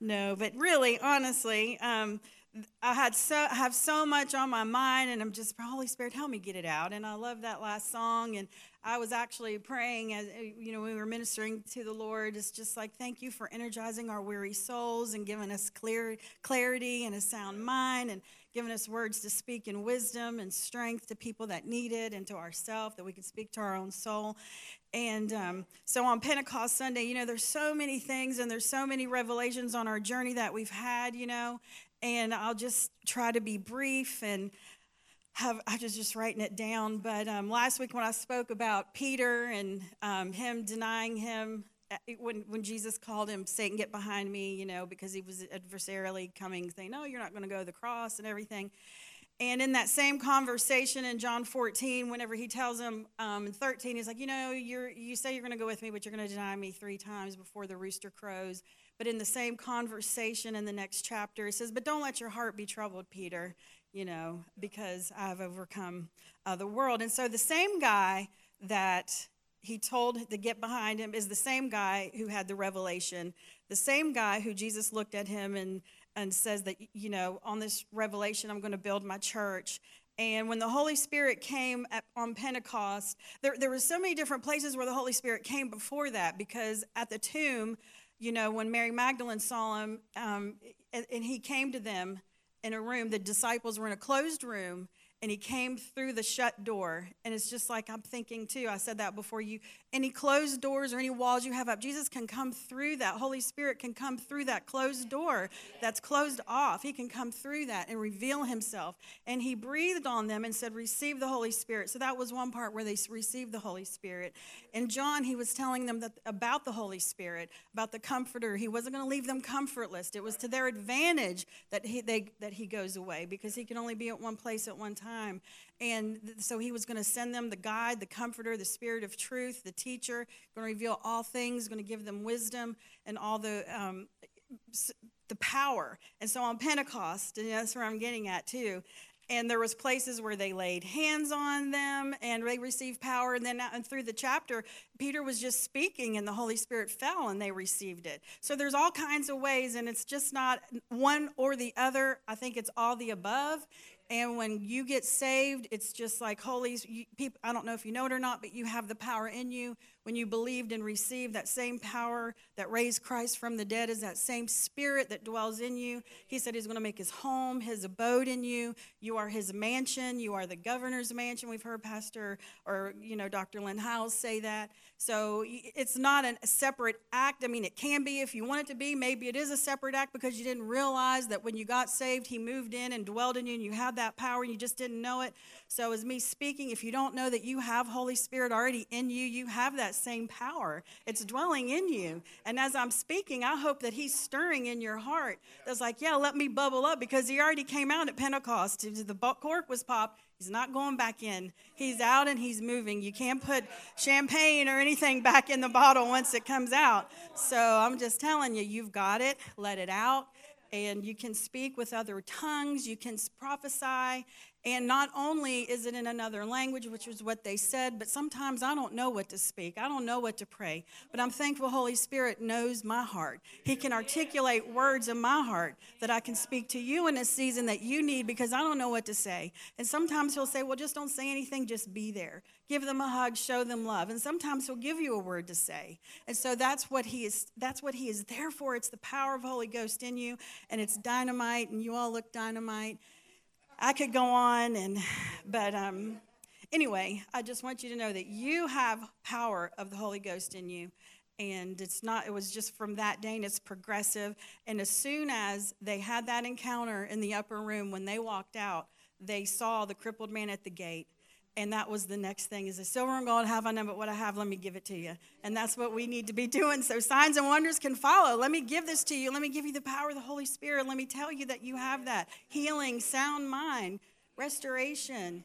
no, but really, honestly, um, I had so I have so much on my mind, and I'm just Holy Spirit, help me get it out. And I love that last song, and I was actually praying as you know we were ministering to the Lord. It's just like thank you for energizing our weary souls and giving us clear clarity and a sound mind, and giving us words to speak in wisdom and strength to people that need it, and to ourselves that we can speak to our own soul. And um, so on Pentecost Sunday, you know, there's so many things and there's so many revelations on our journey that we've had, you know, and I'll just try to be brief and have I was just writing it down. But um, last week when I spoke about Peter and um, him denying him uh, when when Jesus called him Satan, get behind me, you know, because he was adversarially coming, saying, "No, you're not going to go to the cross" and everything. And in that same conversation in John 14, whenever he tells him um, in 13, he's like, you know, you're, you say you're going to go with me, but you're going to deny me three times before the rooster crows. But in the same conversation in the next chapter, he says, But don't let your heart be troubled, Peter, you know, because I've overcome uh, the world. And so the same guy that he told to get behind him is the same guy who had the revelation, the same guy who Jesus looked at him and, and says that, you know, on this revelation, I'm going to build my church. And when the Holy Spirit came at, on Pentecost, there, there were so many different places where the Holy Spirit came before that because at the tomb, you know, when Mary Magdalene saw him um, and, and he came to them in a room, the disciples were in a closed room, and he came through the shut door. And it's just like I'm thinking too. I said that before you. Any closed doors or any walls you have up, Jesus can come through that. Holy Spirit can come through that closed door that's closed off. He can come through that and reveal himself. And he breathed on them and said, Receive the Holy Spirit. So that was one part where they received the Holy Spirit. And John, he was telling them that about the Holy Spirit, about the comforter. He wasn't going to leave them comfortless. It was to their advantage that he, they, that he goes away because he can only be at one place at one time time. And so he was going to send them the guide, the comforter, the spirit of truth, the teacher, going to reveal all things, going to give them wisdom and all the um, the power. And so on Pentecost, and that's where I'm getting at too. And there was places where they laid hands on them and they received power. And then and through the chapter, Peter was just speaking and the Holy Spirit fell and they received it. So there's all kinds of ways, and it's just not one or the other. I think it's all the above. And when you get saved, it's just like holy people. I don't know if you know it or not, but you have the power in you when you believed and received that same power that raised Christ from the dead is that same spirit that dwells in you. He said he's going to make his home, his abode in you. You are his mansion. You are the governor's mansion. We've heard Pastor or, you know, Dr. Lynn Howes say that. So it's not a separate act. I mean, it can be if you want it to be. Maybe it is a separate act because you didn't realize that when you got saved, he moved in and dwelled in you and you had that power and you just didn't know it. So, as me speaking, if you don't know that you have Holy Spirit already in you, you have that same power. It's dwelling in you. And as I'm speaking, I hope that He's stirring in your heart. That's like, yeah, let me bubble up because He already came out at Pentecost. The cork was popped. He's not going back in. He's out and he's moving. You can't put champagne or anything back in the bottle once it comes out. So I'm just telling you, you've got it. Let it out. And you can speak with other tongues. You can prophesy. And not only is it in another language, which is what they said, but sometimes I don't know what to speak. I don't know what to pray. But I'm thankful Holy Spirit knows my heart. He can articulate words in my heart that I can speak to you in a season that you need because I don't know what to say. And sometimes He'll say, Well, just don't say anything, just be there. Give them a hug, show them love. And sometimes He'll give you a word to say. And so that's what He is, that's what He is there for. It's the power of Holy Ghost in you, and it's dynamite, and you all look dynamite. I could go on, and but um, anyway, I just want you to know that you have power of the Holy Ghost in you. And it's not, it was just from that day, and it's progressive. And as soon as they had that encounter in the upper room, when they walked out, they saw the crippled man at the gate and that was the next thing is a silver and gold have I none, but what I have, let me give it to you. And that's what we need to be doing. So signs and wonders can follow. Let me give this to you. Let me give you the power of the Holy Spirit. Let me tell you that you have that healing, sound mind, restoration.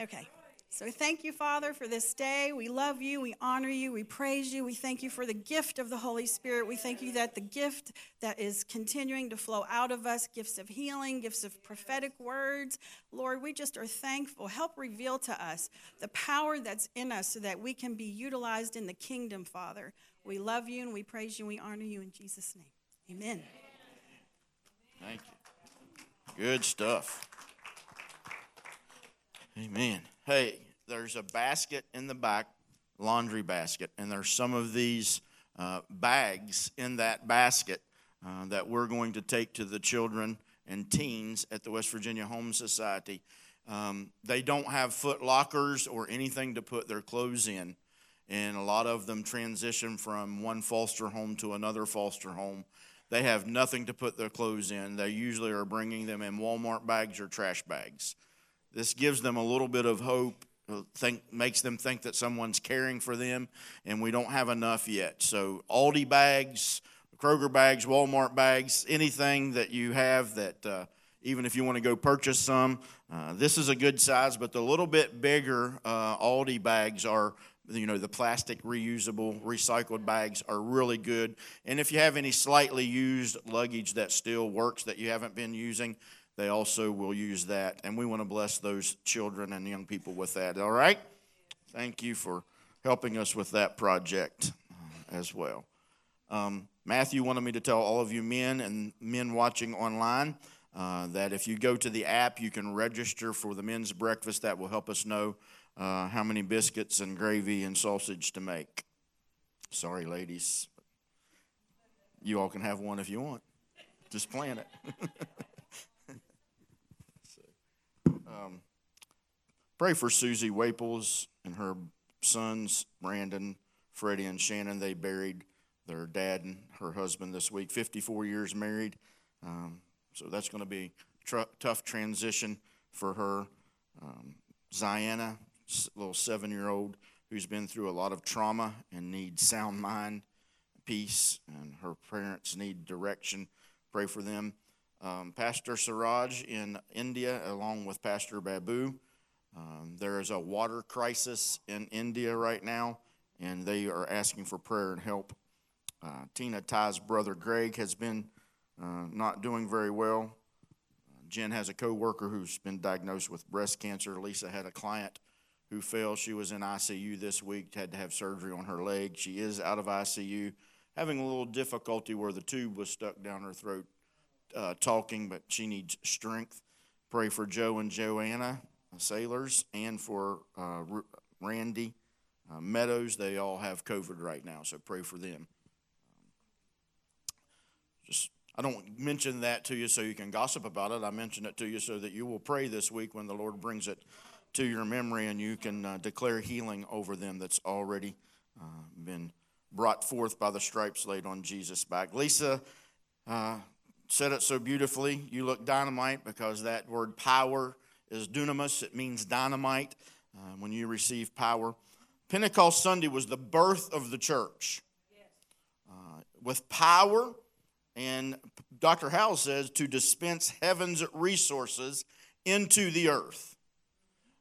Okay. So thank you, Father, for this day. We love you. We honor you. We praise you. We thank you for the gift of the Holy Spirit. We thank you that the gift that is continuing to flow out of us gifts of healing, gifts of prophetic words. Lord, we just are thankful. Help reveal to us the power that's in us so that we can be utilized in the kingdom, Father. We love you and we praise you and we honor you in Jesus' name. Amen. Thank you. Good stuff. Amen. Hey, there's a basket in the back, laundry basket, and there's some of these uh, bags in that basket uh, that we're going to take to the children and teens at the West Virginia Home Society. Um, they don't have foot lockers or anything to put their clothes in, and a lot of them transition from one foster home to another foster home. They have nothing to put their clothes in. They usually are bringing them in Walmart bags or trash bags. This gives them a little bit of hope, uh, think, makes them think that someone's caring for them, and we don't have enough yet. So, Aldi bags, Kroger bags, Walmart bags, anything that you have that, uh, even if you want to go purchase some, uh, this is a good size, but the little bit bigger uh, Aldi bags are you know the plastic reusable recycled bags are really good and if you have any slightly used luggage that still works that you haven't been using they also will use that and we want to bless those children and young people with that all right thank you for helping us with that project uh, as well um, matthew wanted me to tell all of you men and men watching online uh, that if you go to the app you can register for the men's breakfast that will help us know uh, how many biscuits and gravy and sausage to make. Sorry, ladies. You all can have one if you want. Just plan it. so, um, pray for Susie Waples and her sons, Brandon, Freddie, and Shannon. They buried their dad and her husband this week, 54 years married. Um, so that's going to be a tough transition for her. Um, Ziana, little seven year old who's been through a lot of trauma and needs sound mind, peace, and her parents need direction. Pray for them. Um, Pastor Siraj in India, along with Pastor Babu. Um, there is a water crisis in India right now, and they are asking for prayer and help. Uh, Tina Ty's brother Greg has been uh, not doing very well. Jen has a co-worker who's been diagnosed with breast cancer. Lisa had a client who fell. She was in ICU this week, had to have surgery on her leg. She is out of ICU, having a little difficulty where the tube was stuck down her throat, uh, talking, but she needs strength. Pray for Joe and Joanna, sailors, and for uh, Randy uh, Meadows. They all have COVID right now, so pray for them. Just I don't mention that to you so you can gossip about it. I mention it to you so that you will pray this week when the Lord brings it to your memory and you can uh, declare healing over them that's already uh, been brought forth by the stripes laid on Jesus' back. Lisa uh, said it so beautifully. You look dynamite because that word power is dunamis, it means dynamite uh, when you receive power. Pentecost Sunday was the birth of the church. Uh, with power, and Dr. Howell says to dispense heaven's resources into the earth.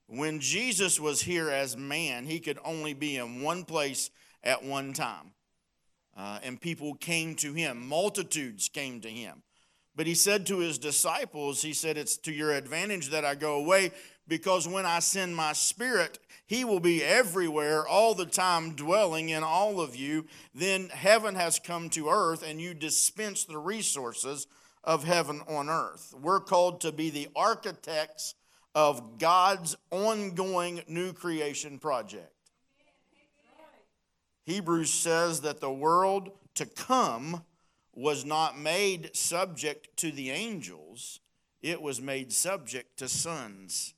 When Jesus was here as man, he could only be in one place at one time. Uh, and people came to him, multitudes came to him. But he said to his disciples, He said, It's to your advantage that I go away, because when I send my spirit, he will be everywhere all the time, dwelling in all of you. Then heaven has come to earth, and you dispense the resources of heaven on earth. We're called to be the architects of God's ongoing new creation project. Hebrews says that the world to come was not made subject to the angels, it was made subject to sons.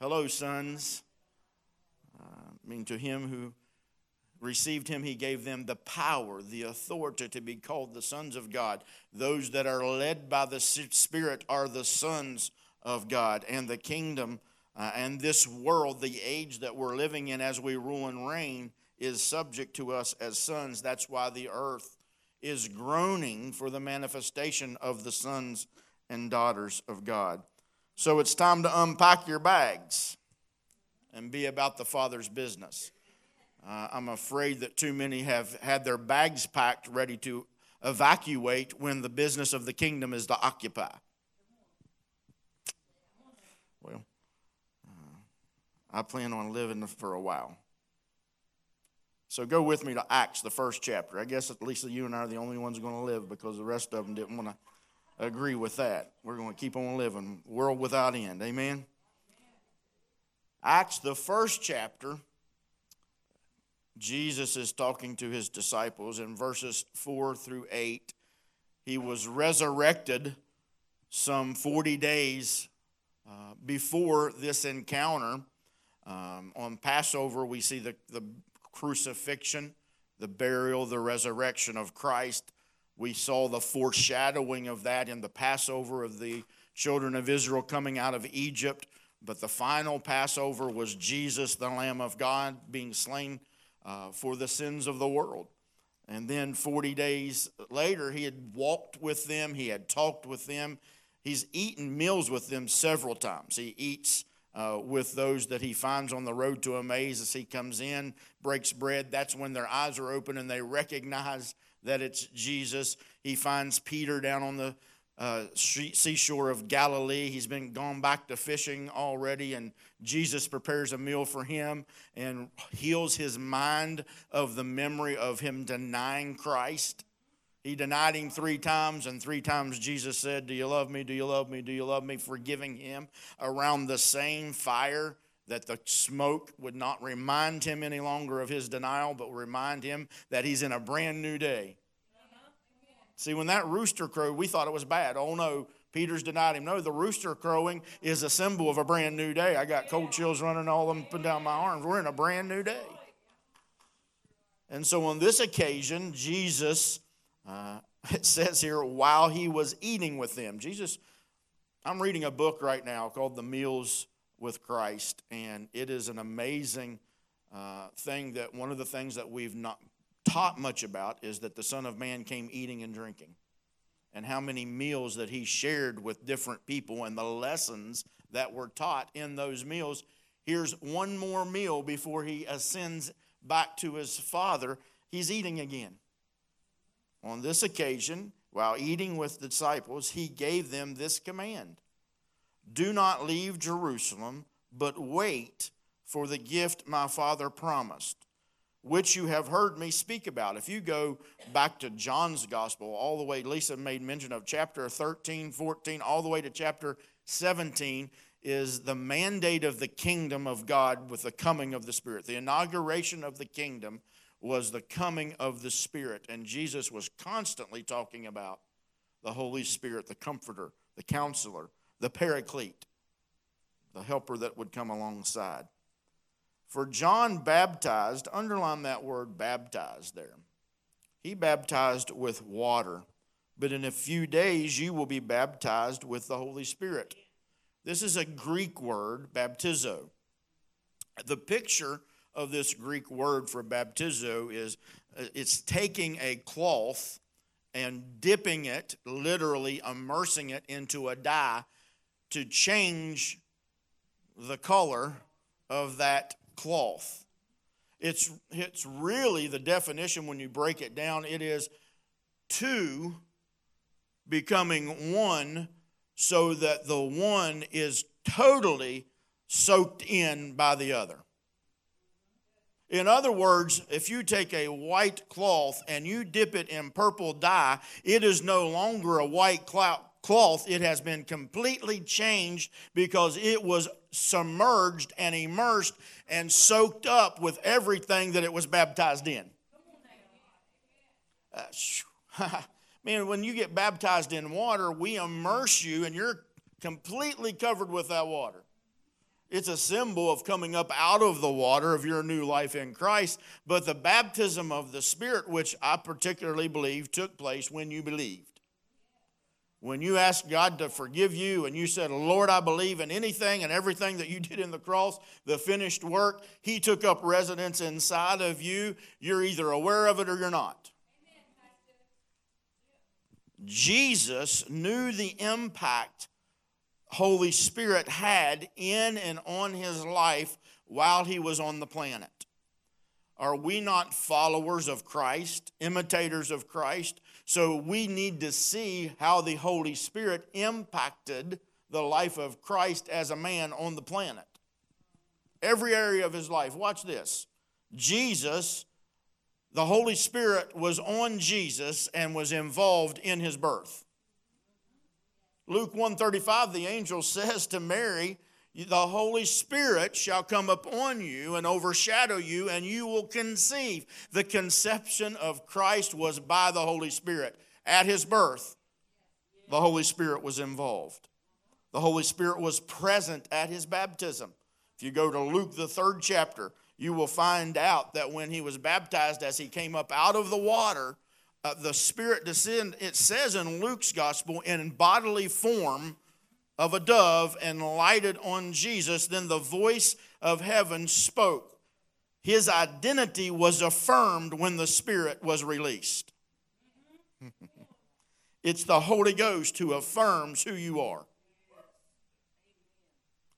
Hello, sons. Uh, I mean, to him who received him, he gave them the power, the authority to be called the sons of God. Those that are led by the Spirit are the sons of God and the kingdom uh, and this world, the age that we're living in as we rule and reign, is subject to us as sons. That's why the earth is groaning for the manifestation of the sons and daughters of God. So it's time to unpack your bags and be about the Father's business. Uh, I'm afraid that too many have had their bags packed ready to evacuate when the business of the kingdom is to occupy. Well, uh, I plan on living for a while. So go with me to Acts, the first chapter. I guess at least you and I are the only ones going to live because the rest of them didn't want to agree with that. We're going to keep on living, world without end. Amen. Acts, the first chapter, Jesus is talking to his disciples in verses 4 through 8. He was resurrected some 40 days uh, before this encounter. Um, on Passover, we see the, the crucifixion, the burial, the resurrection of Christ. We saw the foreshadowing of that in the Passover of the children of Israel coming out of Egypt. But the final Passover was Jesus, the Lamb of God, being slain uh, for the sins of the world. And then 40 days later, he had walked with them, he had talked with them, he's eaten meals with them several times. He eats uh, with those that he finds on the road to Emmaus as he comes in, breaks bread. That's when their eyes are open and they recognize that it's Jesus. He finds Peter down on the uh, seashore of Galilee. He's been gone back to fishing already, and Jesus prepares a meal for him and heals his mind of the memory of him denying Christ. He denied him three times, and three times Jesus said, Do you love me? Do you love me? Do you love me? Forgiving him around the same fire that the smoke would not remind him any longer of his denial, but remind him that he's in a brand new day See, when that rooster crowed, we thought it was bad. Oh no, Peter's denied him. No, the rooster crowing is a symbol of a brand new day. I got cold chills running all up and down my arms. We're in a brand new day. And so on this occasion, Jesus, uh, it says here, while he was eating with them, Jesus, I'm reading a book right now called The Meals with Christ, and it is an amazing uh, thing that one of the things that we've not taught much about is that the Son of Man came eating and drinking, and how many meals that he shared with different people, and the lessons that were taught in those meals. Here's one more meal before he ascends back to his Father. He's eating again. On this occasion, while eating with the disciples, he gave them this command Do not leave Jerusalem, but wait for the gift my Father promised which you have heard me speak about. If you go back to John's gospel, all the way, Lisa made mention of chapter 13, 14, all the way to chapter 17, is the mandate of the kingdom of God with the coming of the Spirit. The inauguration of the kingdom was the coming of the Spirit. And Jesus was constantly talking about the Holy Spirit, the comforter, the counselor, the paraclete, the helper that would come alongside. For John baptized, underline that word baptized there. He baptized with water, but in a few days you will be baptized with the Holy Spirit. This is a Greek word, baptizo. The picture of this Greek word for baptizo is uh, it's taking a cloth and dipping it, literally immersing it into a dye to change the color of that cloth. It's, it's really the definition when you break it down, it is two becoming one so that the one is totally soaked in by the other. In other words, if you take a white cloth and you dip it in purple dye, it is no longer a white cloth. It has been completely changed because it was submerged and immersed and soaked up with everything that it was baptized in. Uh, man, when you get baptized in water, we immerse you and you're completely covered with that water. It's a symbol of coming up out of the water of your new life in Christ. But the baptism of the Spirit, which I particularly believe took place when you believed when you asked God to forgive you and you said, Lord, I believe in anything and everything that you did in the cross, the finished work, He took up residence inside of you. You're either aware of it or you're not. Jesus knew the impact Holy Spirit had in and on his life while he was on the planet. Are we not followers of Christ, imitators of Christ? So we need to see how the Holy Spirit impacted the life of Christ as a man on the planet. Every area of his life. Watch this. Jesus the Holy Spirit was on Jesus and was involved in his birth. Luke 135 the angel says to Mary, the Holy Spirit shall come upon you and overshadow you, and you will conceive. The conception of Christ was by the Holy Spirit. At his birth, the Holy Spirit was involved. The Holy Spirit was present at his baptism. If you go to Luke, the third chapter, you will find out that when he was baptized, as he came up out of the water, uh, the Spirit descend, it says in Luke's gospel, in bodily form of a dove and lighted on Jesus. Then the voice of heaven spoke. His identity was affirmed when the Spirit was released. it's the Holy Ghost who affirms who you are.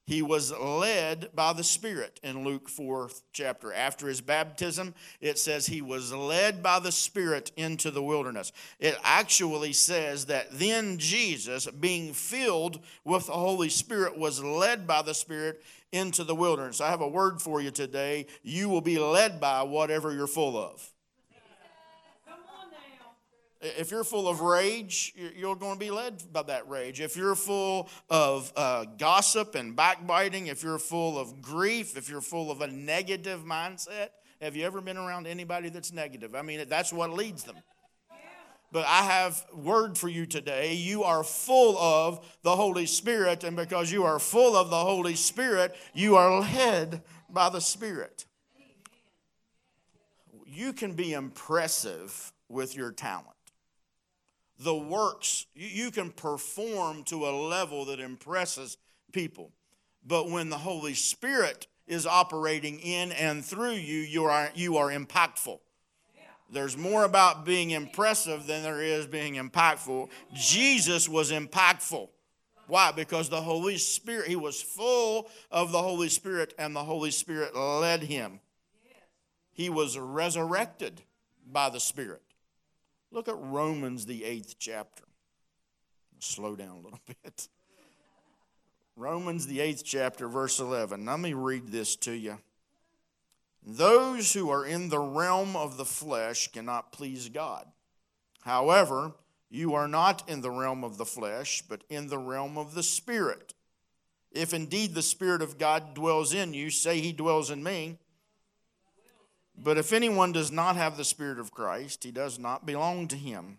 He was led by the Spirit in Luke 4 chapter. After his baptism, it says he was led by the Spirit into the wilderness. It actually says that then Jesus, being filled with the Holy Spirit, was led by the Spirit into the wilderness. I have a word for you today. You will be led by whatever you're full of. If you're full of rage, you're going to be led by that rage. If you're full of uh, gossip and backbiting, if you're full of grief, if you're full of a negative mindset, have you ever been around anybody that's negative? I mean, that's what leads them. But I have word for you today. You are full of the Holy Spirit, and because you are full of the Holy Spirit, you are led by the Spirit. You can be impressive with your talent the works, you can perform to a level that impresses people. But when the Holy Spirit is operating in and through you, you are, you are impactful. There's more about being impressive than there is being impactful. Jesus was impactful. Why? Because the Holy Spirit, he was full of the Holy Spirit, and the Holy Spirit led him. He was resurrected by the Spirit. Look at Romans, the eighth chapter. Slow down a little bit. Romans, the eighth chapter, verse 11. Let me read this to you. Those who are in the realm of the flesh cannot please God. However, you are not in the realm of the flesh, but in the realm of the Spirit. If indeed the Spirit of God dwells in you, say he dwells in me. But if anyone does not have the Spirit of Christ, he does not belong to him.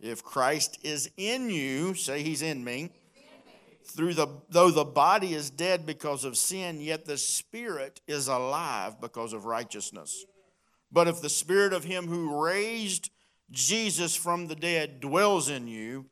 If Christ is in you, say he's in me, through the though the body is dead because of sin, yet the spirit is alive because of righteousness. But if the spirit of him who raised Jesus from the dead dwells in you,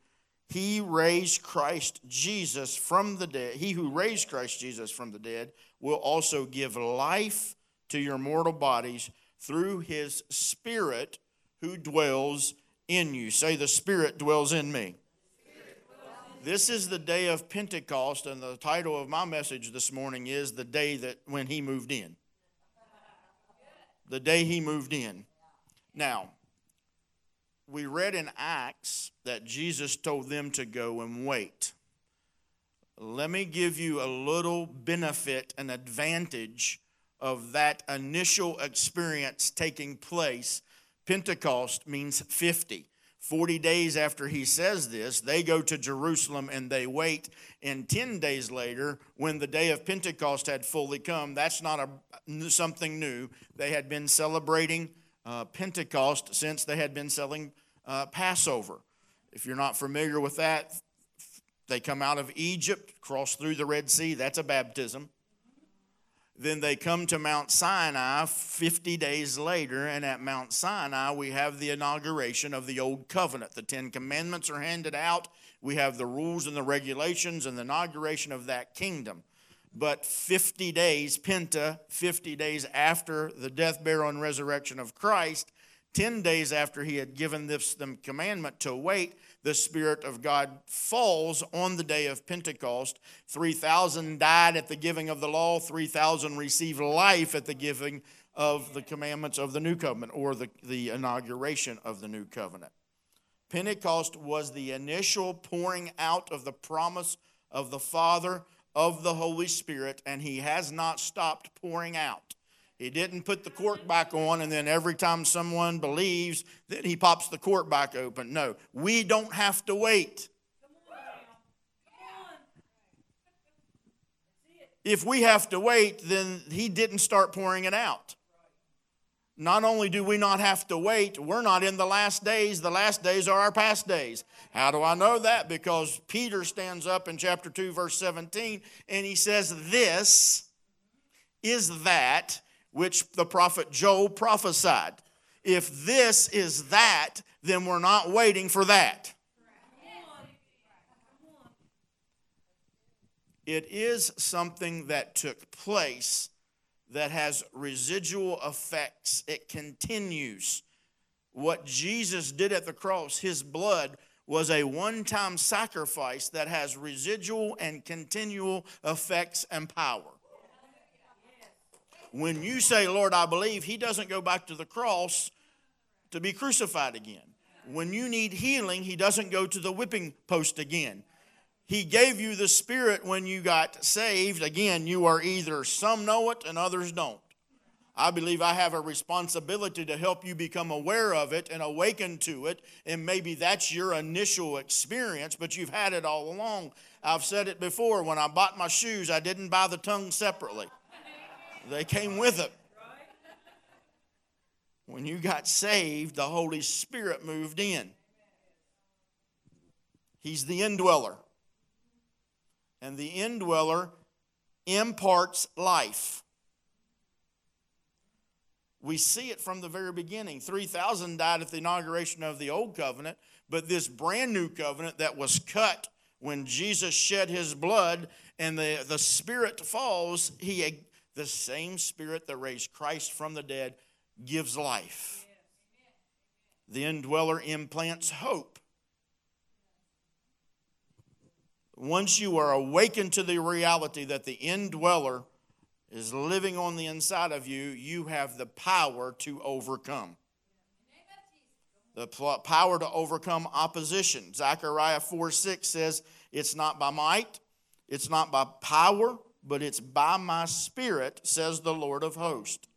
he raised Christ Jesus from the dead. He who raised Christ Jesus from the dead will also give life to your mortal bodies through his Spirit who dwells in you. Say, The Spirit dwells in me. This is the day of Pentecost, and the title of my message this morning is The Day That When He Moved In. The day He moved in. Now, we read in Acts that Jesus told them to go and wait. Let me give you a little benefit and advantage of that initial experience taking place. Pentecost means 50. 40 days after he says this, they go to Jerusalem and they wait. And 10 days later, when the day of Pentecost had fully come, that's not a, something new. They had been celebrating uh, Pentecost since they had been selling uh, Passover. If you're not familiar with that, they come out of Egypt, cross through the Red Sea, that's a baptism. Then they come to Mount Sinai 50 days later, and at Mount Sinai, we have the inauguration of the Old Covenant. The Ten Commandments are handed out. We have the rules and the regulations and the inauguration of that kingdom. But 50 days, Penta, 50 days after the death, burial, and resurrection of Christ, 10 days after he had given this them commandment to wait, the Spirit of God falls on the day of Pentecost. 3,000 died at the giving of the law, 3,000 received life at the giving of the commandments of the new covenant or the, the inauguration of the new covenant. Pentecost was the initial pouring out of the promise of the Father of the Holy Spirit, and He has not stopped pouring out. He didn't put the cork back on, and then every time someone believes, that he pops the cork back open. No, we don't have to wait. If we have to wait, then he didn't start pouring it out. Not only do we not have to wait, we're not in the last days. The last days are our past days. How do I know that? Because Peter stands up in chapter 2, verse 17, and he says, This is that which the prophet Joel prophesied. If this is that, then we're not waiting for that. It is something that took place that has residual effects. It continues. What Jesus did at the cross, his blood, was a one time sacrifice that has residual and continual effects and power. When you say, Lord, I believe, he doesn't go back to the cross to be crucified again. When you need healing, he doesn't go to the whipping post again. He gave you the Spirit when you got saved. Again, you are either some know it and others don't. I believe I have a responsibility to help you become aware of it and awaken to it. And maybe that's your initial experience, but you've had it all along. I've said it before when I bought my shoes, I didn't buy the tongue separately, they came with it. When you got saved, the Holy Spirit moved in. He's the indweller and the indweller imparts life. We see it from the very beginning. 3,000 died at the inauguration of the old covenant, but this brand new covenant that was cut when Jesus shed his blood and the, the Spirit falls, he, the same Spirit that raised Christ from the dead gives life. The indweller implants hope. once you are awakened to the reality that the indweller is living on the inside of you, you have the power to overcome. The power to overcome opposition. Zechariah 4 6 says, It's not by might, it's not by power, but it's by my spirit, says the Lord of hosts.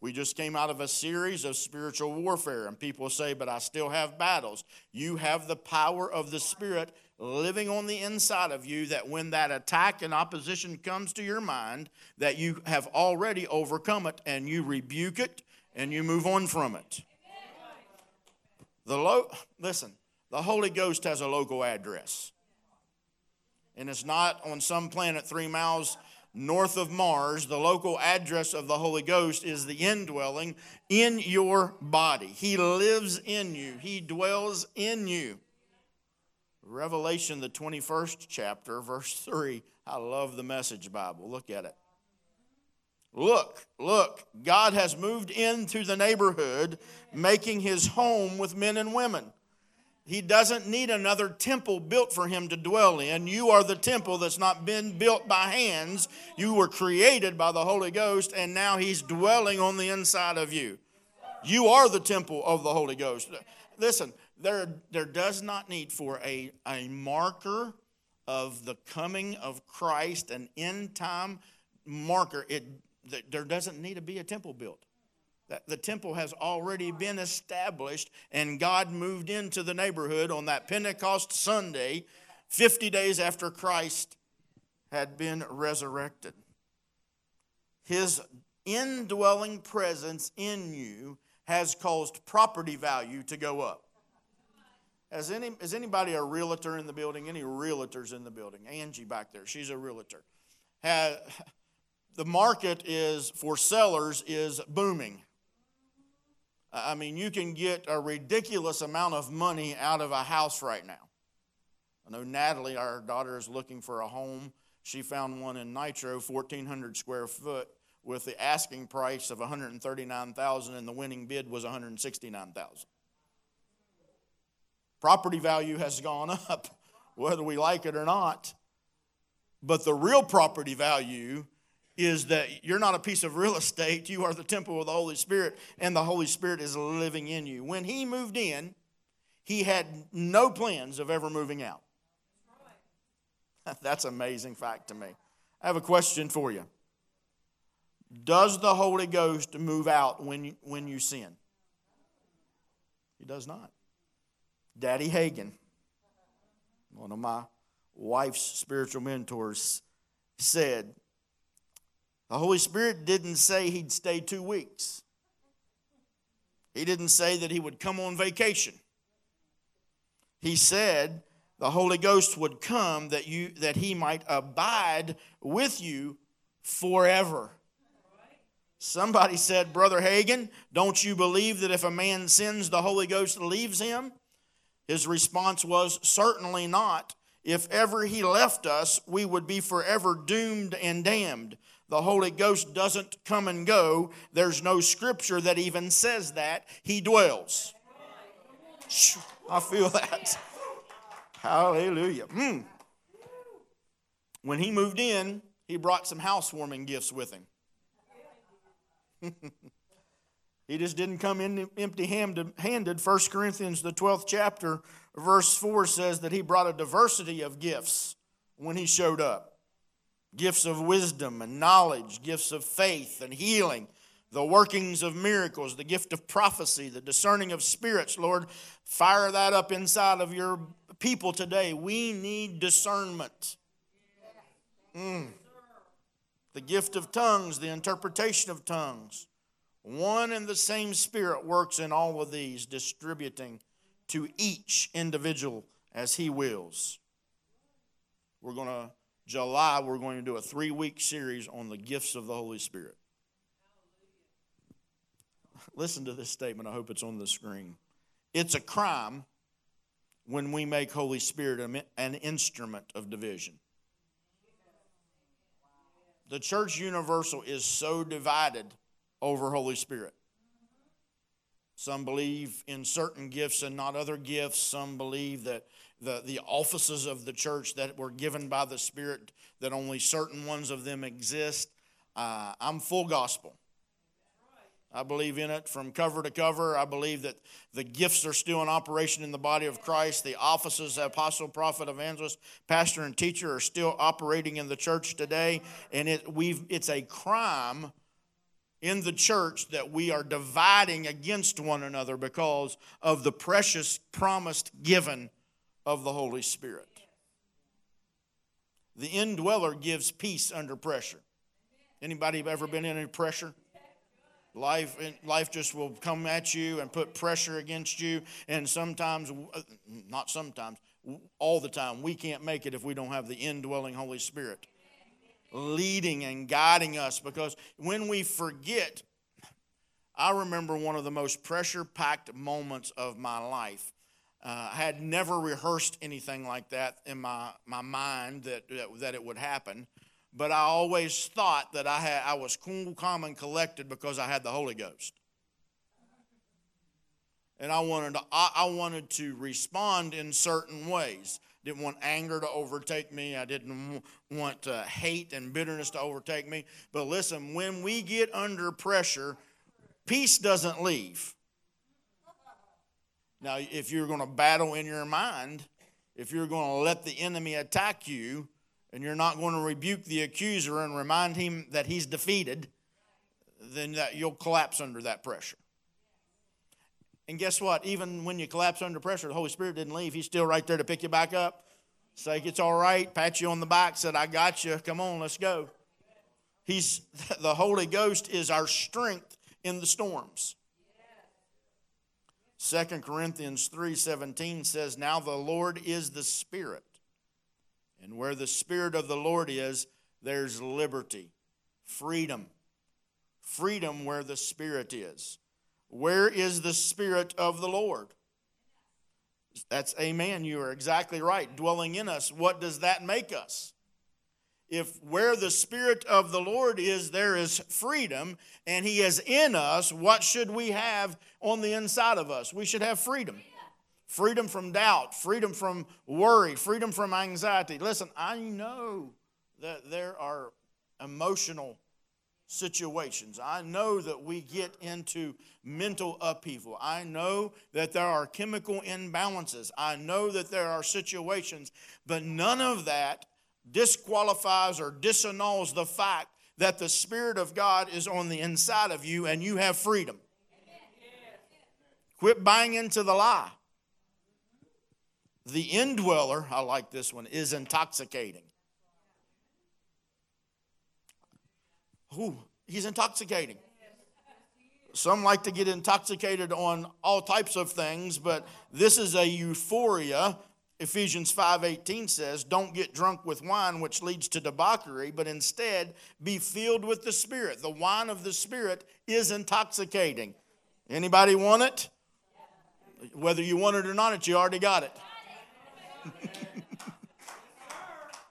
We just came out of a series of spiritual warfare, and people say, But I still have battles. You have the power of the Spirit living on the inside of you that when that attack and opposition comes to your mind that you have already overcome it and you rebuke it and you move on from it the lo- listen the holy ghost has a local address and it's not on some planet three miles north of mars the local address of the holy ghost is the indwelling in your body he lives in you he dwells in you Revelation, the 21st chapter, verse 3. I love the message Bible. Look at it. Look, look, God has moved into the neighborhood, making his home with men and women. He doesn't need another temple built for him to dwell in. You are the temple that's not been built by hands. You were created by the Holy Ghost, and now he's dwelling on the inside of you. You are the temple of the Holy Ghost. Listen, there, there does not need for a, a marker of the coming of Christ, an end time marker. It, there doesn't need to be a temple built. The temple has already been established, and God moved into the neighborhood on that Pentecost Sunday, 50 days after Christ had been resurrected. His indwelling presence in you has caused property value to go up. Has any is anybody a realtor in the building? Any realtors in the building? Angie back there, she's a realtor. The market is for sellers is booming. I mean, you can get a ridiculous amount of money out of a house right now. I know Natalie, our daughter, is looking for a home. She found one in Nitro, 1,400 square foot, with the asking price of 139,000, and the winning bid was 169,000. Property value has gone up, whether we like it or not. But the real property value is that you're not a piece of real estate, you are the temple of the Holy Spirit, and the Holy Spirit is living in you. When he moved in, he had no plans of ever moving out. That's amazing fact to me. I have a question for you. Does the Holy Ghost move out when you, when you sin? He does not. Daddy Hagin, one of my wife's spiritual mentors, said, The Holy Spirit didn't say he'd stay two weeks. He didn't say that he would come on vacation. He said the Holy Ghost would come that you that he might abide with you forever. Somebody said, Brother Hagin, don't you believe that if a man sins, the Holy Ghost leaves him? His response was, Certainly not. If ever he left us, we would be forever doomed and damned. The Holy Ghost doesn't come and go. There's no scripture that even says that. He dwells. I feel that. Hallelujah. Mm. When he moved in, he brought some housewarming gifts with him. he just didn't come in empty handed. 1 Corinthians, the 12th chapter, verse 4 says that he brought a diversity of gifts when he showed up gifts of wisdom and knowledge, gifts of faith and healing, the workings of miracles, the gift of prophecy, the discerning of spirits. Lord, fire that up inside of your people today. We need discernment. Mm the gift of tongues, the interpretation of tongues. One and the same Spirit works in all of these, distributing to each individual as He wills. We're going to, July, we're going to do a three week series on the gifts of the Holy Spirit. Listen to this statement. I hope it's on the screen. It's a crime when we make Holy Spirit an instrument of division. The church universal is so divided over Holy Spirit. Some believe in certain gifts and not other gifts. Some believe that the, the offices of the church that were given by the Spirit, that only certain ones of them exist. Uh, I'm full gospel. I believe in it from cover to cover. I believe that the gifts are still in operation in the body of Christ. The offices, apostle, prophet, evangelist, pastor, and teacher, are still operating in the church today. And it, we've, it's a crime in the church that we are dividing against one another because of the precious promised given of the Holy Spirit. The indweller gives peace under pressure. Anybody ever been in any pressure? Life, life just will come at you and put pressure against you. And sometimes, uh, not sometimes, all the time, we can't make it if we don't have the indwelling Holy Spirit leading and guiding us. Because when we forget, I remember one of the most pressure packed moments of my life. Uh, I had never rehearsed anything like that in my, my mind that, that, that it would happen but I always thought that I, had, I was cool, calm, and collected because I had the Holy Ghost. And I wanted, to, I, I wanted to respond in certain ways. Didn't want anger to overtake me. I didn't want uh, hate and bitterness to overtake me. But listen, when we get under pressure, peace doesn't leave. Now, if you're going to battle in your mind, if you're going to let the enemy attack you, and you're not going to rebuke the accuser and remind him that he's defeated, then that you'll collapse under that pressure. And guess what? Even when you collapse under pressure, the Holy Spirit didn't leave. He's still right there to pick you back up, say it's all right, pat you on the back, said, I got you. Come on, let's go. He's the Holy Ghost is our strength in the storms. 2 Corinthians 3:17 says, Now the Lord is the Spirit. And where the Spirit of the Lord is, there's liberty, freedom. Freedom where the Spirit is. Where is the Spirit of the Lord? That's amen. You are exactly right. Dwelling in us. What does that make us? If where the Spirit of the Lord is, there is freedom, and He is in us, what should we have on the inside of us? We should have freedom freedom from doubt, freedom from worry, freedom from anxiety. Listen, I know that there are emotional situations. I know that we get into mental upheaval. I know that there are chemical imbalances. I know that there are situations, but none of that disqualifies or disannuls the fact that the Spirit of God is on the inside of you and you have freedom. Quit buying into the lie. The indweller, I like this one, is intoxicating. Ooh, he's intoxicating. Some like to get intoxicated on all types of things, but this is a euphoria. Ephesians 5:18 says, "Don't get drunk with wine which leads to debauchery, but instead be filled with the Spirit." The wine of the Spirit is intoxicating. Anybody want it? Whether you want it or not, it you already got it.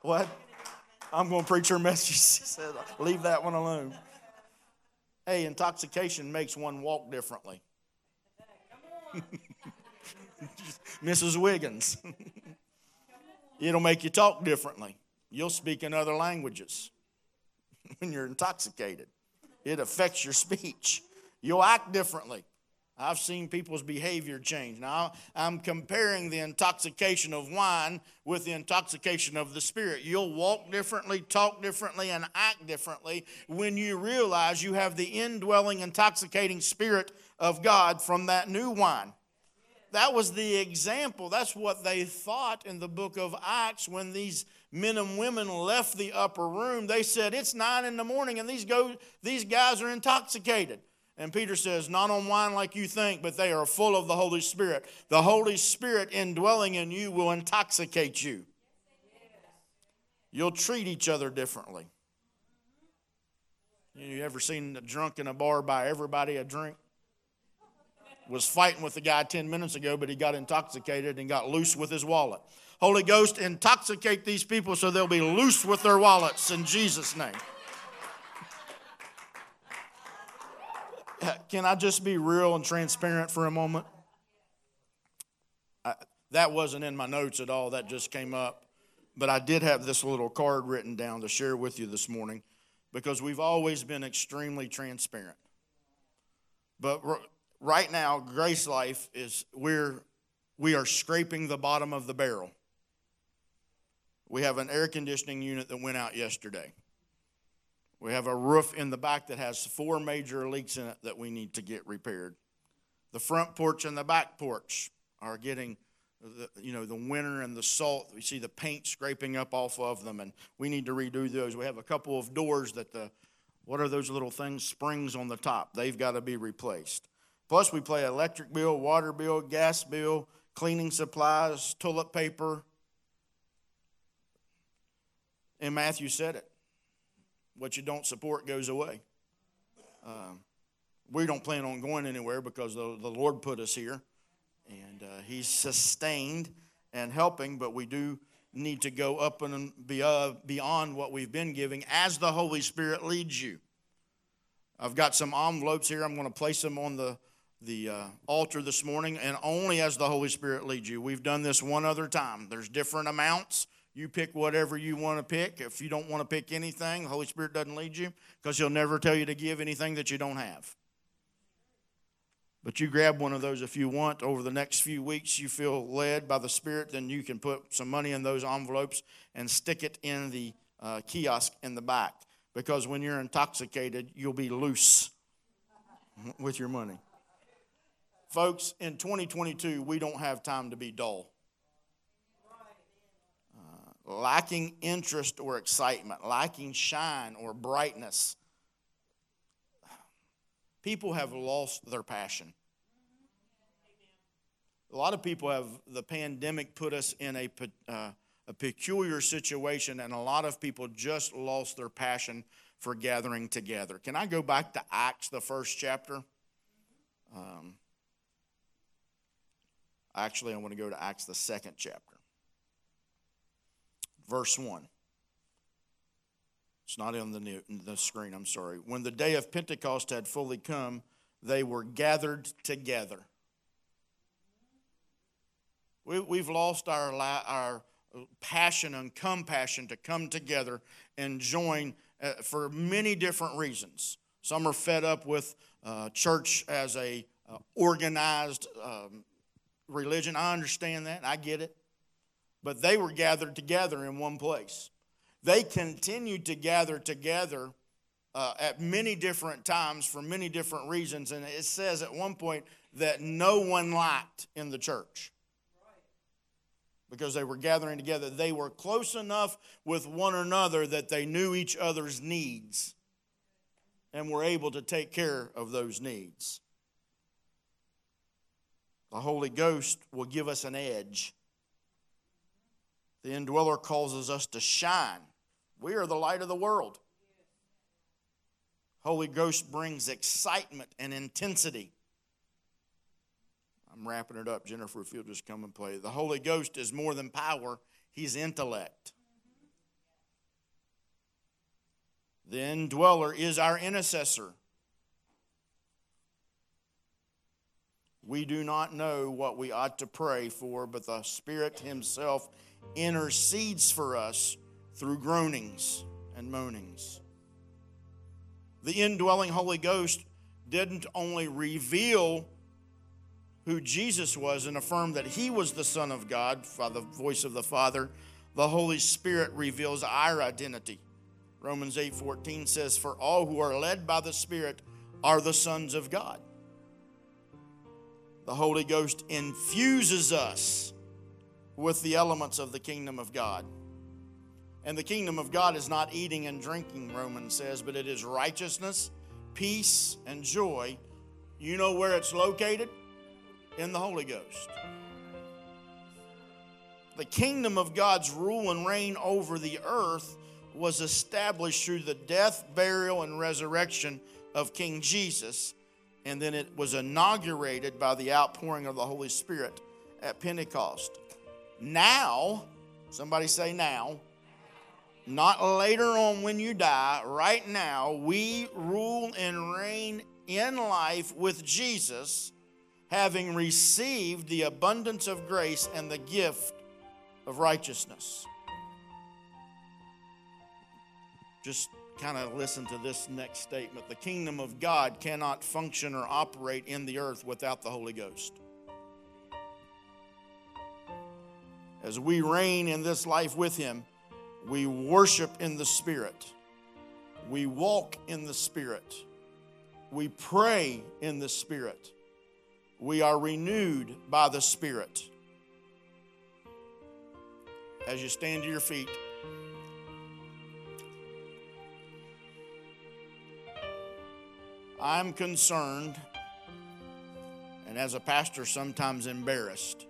what? I'm going to preach her message. She said, leave that one alone. Hey, intoxication makes one walk differently. Mrs. Wiggins. It'll make you talk differently. You'll speak in other languages when you're intoxicated. It affects your speech. You'll act differently. I've seen people's behavior change. Now, I'm comparing the intoxication of wine with the intoxication of the Spirit. You'll walk differently, talk differently, and act differently when you realize you have the indwelling, intoxicating Spirit of God from that new wine. That was the example. That's what they thought in the book of Acts when these men and women left the upper room. They said, It's nine in the morning, and these, go, these guys are intoxicated. And Peter says, Not on wine like you think, but they are full of the Holy Spirit. The Holy Spirit indwelling in you will intoxicate you. You'll treat each other differently. You ever seen a drunk in a bar buy everybody a drink? Was fighting with the guy 10 minutes ago, but he got intoxicated and got loose with his wallet. Holy Ghost, intoxicate these people so they'll be loose with their wallets in Jesus' name. can I just be real and transparent for a moment? I, that wasn't in my notes at all. That just came up. But I did have this little card written down to share with you this morning because we've always been extremely transparent. But right now, Grace Life is we're we are scraping the bottom of the barrel. We have an air conditioning unit that went out yesterday. We have a roof in the back that has four major leaks in it that we need to get repaired. The front porch and the back porch are getting the, you know the winter and the salt we see the paint scraping up off of them and we need to redo those we have a couple of doors that the what are those little things springs on the top they've got to be replaced plus we pay electric bill water bill gas bill cleaning supplies toilet paper and matthew said it what you don't support goes away. Um, we don't plan on going anywhere because the, the Lord put us here, and uh, He's sustained and helping, but we do need to go up and beyond what we've been giving as the Holy Spirit leads you. I've got some envelopes here. I'm going to place them on the, the uh, altar this morning, and only as the Holy Spirit leads you. We've done this one other time. There's different amounts. You pick whatever you want to pick. If you don't want to pick anything, the Holy Spirit doesn't lead you because He'll never tell you to give anything that you don't have. But you grab one of those if you want. Over the next few weeks, you feel led by the Spirit, then you can put some money in those envelopes and stick it in the uh, kiosk in the back. Because when you're intoxicated, you'll be loose with your money. Folks, in 2022, we don't have time to be dull lacking interest or excitement, lacking shine or brightness. People have lost their passion. A lot of people have, the pandemic put us in a, uh, a peculiar situation, and a lot of people just lost their passion for gathering together. Can I go back to Acts, the first chapter? Um, actually, I want to go to Acts, the second chapter verse 1. It's not on the, new, the screen, I'm sorry. When the day of Pentecost had fully come, they were gathered together. We, we've lost our, our passion and compassion to come together and join uh, for many different reasons. Some are fed up with uh, church as a uh, organized um, religion. I understand that. I get it but they were gathered together in one place. They continued to gather together uh, at many different times for many different reasons. And it says at one point that no one lacked in the church because they were gathering together. They were close enough with one another that they knew each other's needs and were able to take care of those needs. The Holy Ghost will give us an edge. The indweller causes us to shine. We are the light of the world. Holy Ghost brings excitement and intensity. I'm wrapping it up. Jennifer, if you'll just come and play. The Holy Ghost is more than power, He's intellect. The indweller is our intercessor. We do not know what we ought to pray for, but the Spirit Himself intercedes for us through groanings and moanings the indwelling Holy Ghost didn't only reveal who Jesus was and affirm that he was the Son of God by the voice of the Father, the Holy Spirit reveals our identity. Romans 8:14 says for all who are led by the Spirit are the sons of God. The Holy Ghost infuses us with the elements of the kingdom of God. And the kingdom of God is not eating and drinking, Romans says, but it is righteousness, peace, and joy. You know where it's located? In the Holy Ghost. The kingdom of God's rule and reign over the earth was established through the death, burial, and resurrection of King Jesus. And then it was inaugurated by the outpouring of the Holy Spirit at Pentecost. Now, somebody say now not later on when you die, right now, we rule and reign in life with Jesus, having received the abundance of grace and the gift of righteousness. Just kind of listen to this next statement. The kingdom of God cannot function or operate in the earth without the Holy Ghost. As we reign in this life with Him, we worship in the Spirit. We walk in the Spirit. We pray in the Spirit. We are renewed by the Spirit. As you stand to your feet, I'm concerned, and as a pastor, sometimes embarrassed,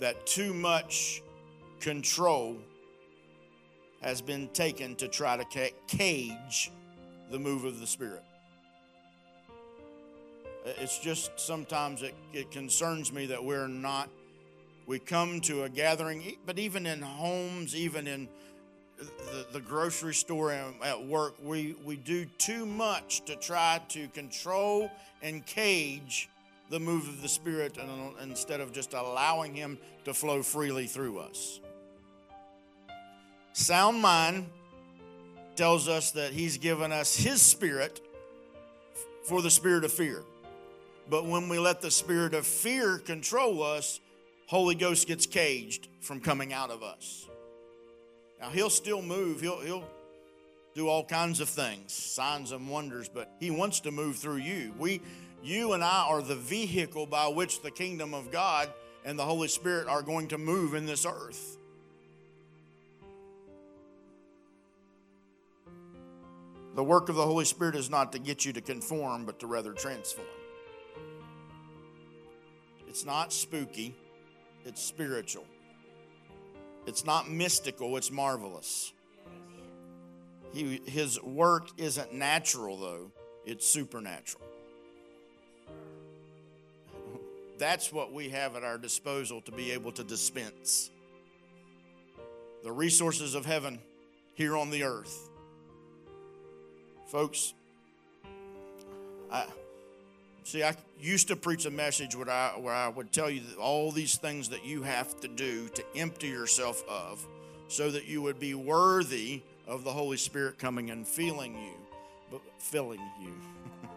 that too much control has been taken to try to cage the move of the Spirit. It's just sometimes it, it concerns me that we're not, we come to a gathering, but even in homes, even in the, the grocery store and at work, we, we do too much to try to control and cage the move of the Spirit and, instead of just allowing Him to flow freely through us. Sound mind tells us that He's given us His Spirit for the spirit of fear. But when we let the spirit of fear control us, Holy Ghost gets caged from coming out of us. Now he'll still move. He'll he'll do all kinds of things, signs and wonders, but he wants to move through you. We you and I are the vehicle by which the kingdom of God and the Holy Spirit are going to move in this earth. The work of the Holy Spirit is not to get you to conform, but to rather transform. It's not spooky, it's spiritual. It's not mystical, it's marvelous. He, his work isn't natural, though, it's supernatural. That's what we have at our disposal to be able to dispense. The resources of heaven here on the earth Folks, I see. I used to preach a message where I where I would tell you all these things that you have to do to empty yourself of, so that you would be worthy of the Holy Spirit coming and feeling you, but filling you.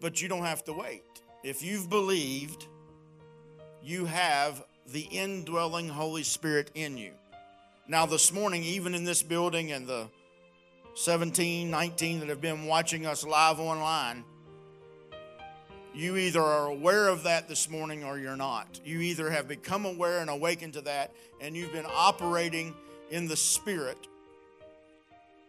but you don't have to wait. If you've believed, you have the indwelling Holy Spirit in you. Now, this morning, even in this building and the 17, 19 that have been watching us live online, you either are aware of that this morning or you're not. You either have become aware and awakened to that and you've been operating in the Spirit,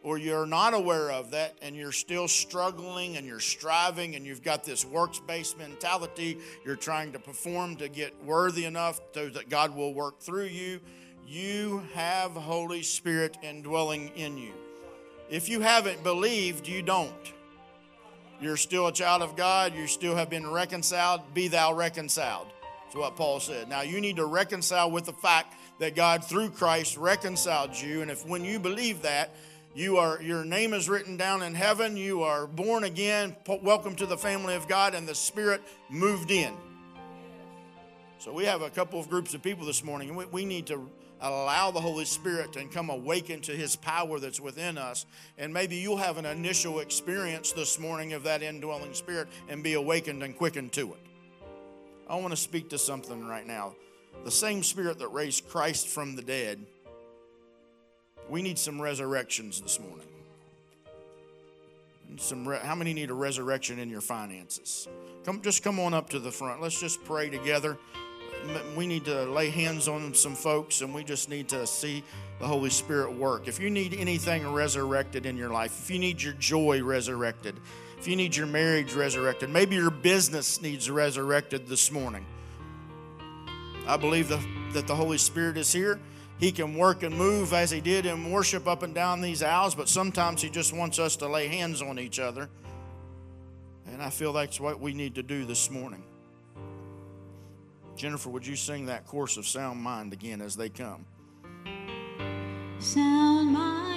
or you're not aware of that and you're still struggling and you're striving and you've got this works based mentality. You're trying to perform to get worthy enough so that God will work through you. You have Holy Spirit indwelling in you. If you haven't believed, you don't. You're still a child of God. You still have been reconciled. Be thou reconciled. That's what Paul said. Now you need to reconcile with the fact that God, through Christ, reconciled you. And if when you believe that, you are your name is written down in heaven, you are born again, welcome to the family of God, and the Spirit moved in. So we have a couple of groups of people this morning, and we, we need to allow the Holy Spirit to come awaken to His power that's within us. And maybe you'll have an initial experience this morning of that indwelling Spirit and be awakened and quickened to it. I want to speak to something right now. The same Spirit that raised Christ from the dead, we need some resurrections this morning. Some re- how many need a resurrection in your finances? Come, just come on up to the front. Let's just pray together we need to lay hands on some folks and we just need to see the Holy Spirit work. If you need anything resurrected in your life, if you need your joy resurrected, if you need your marriage resurrected, maybe your business needs resurrected this morning. I believe the, that the Holy Spirit is here. He can work and move as He did in worship up and down these aisles, but sometimes He just wants us to lay hands on each other. And I feel that's what we need to do this morning. Jennifer, would you sing that course of Sound Mind again as they come? Sound Mind.